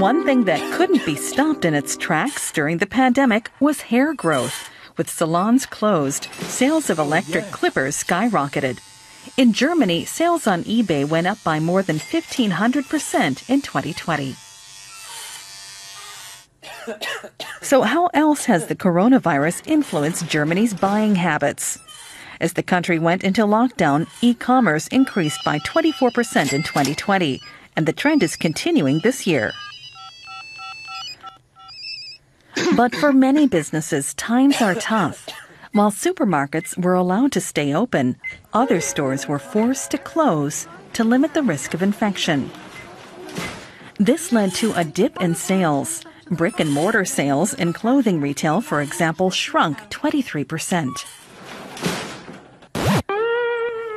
One thing that couldn't be stopped in its tracks during the pandemic was hair growth. With salons closed, sales of electric clippers skyrocketed. In Germany, sales on eBay went up by more than 1,500% in 2020. So, how else has the coronavirus influenced Germany's buying habits? As the country went into lockdown, e commerce increased by 24% in 2020, and the trend is continuing this year. But for many businesses, times are tough. While supermarkets were allowed to stay open, other stores were forced to close to limit the risk of infection. This led to a dip in sales. Brick and mortar sales in clothing retail, for example, shrunk 23%.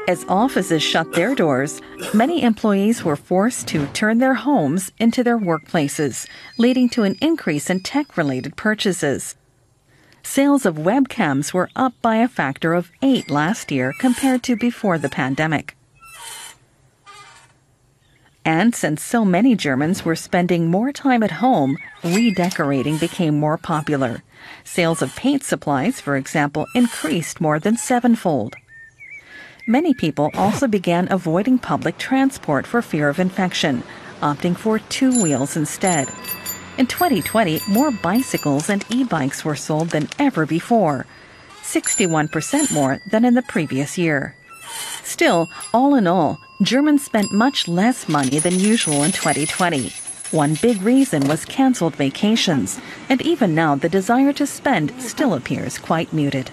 As offices shut their doors, many employees were forced to turn their homes into their workplaces, leading to an increase in tech related purchases. Sales of webcams were up by a factor of eight last year compared to before the pandemic. And since so many Germans were spending more time at home, redecorating became more popular. Sales of paint supplies, for example, increased more than sevenfold. Many people also began avoiding public transport for fear of infection, opting for two wheels instead. In 2020, more bicycles and e bikes were sold than ever before, 61% more than in the previous year. Still, all in all, Germans spent much less money than usual in 2020. One big reason was cancelled vacations, and even now the desire to spend still appears quite muted.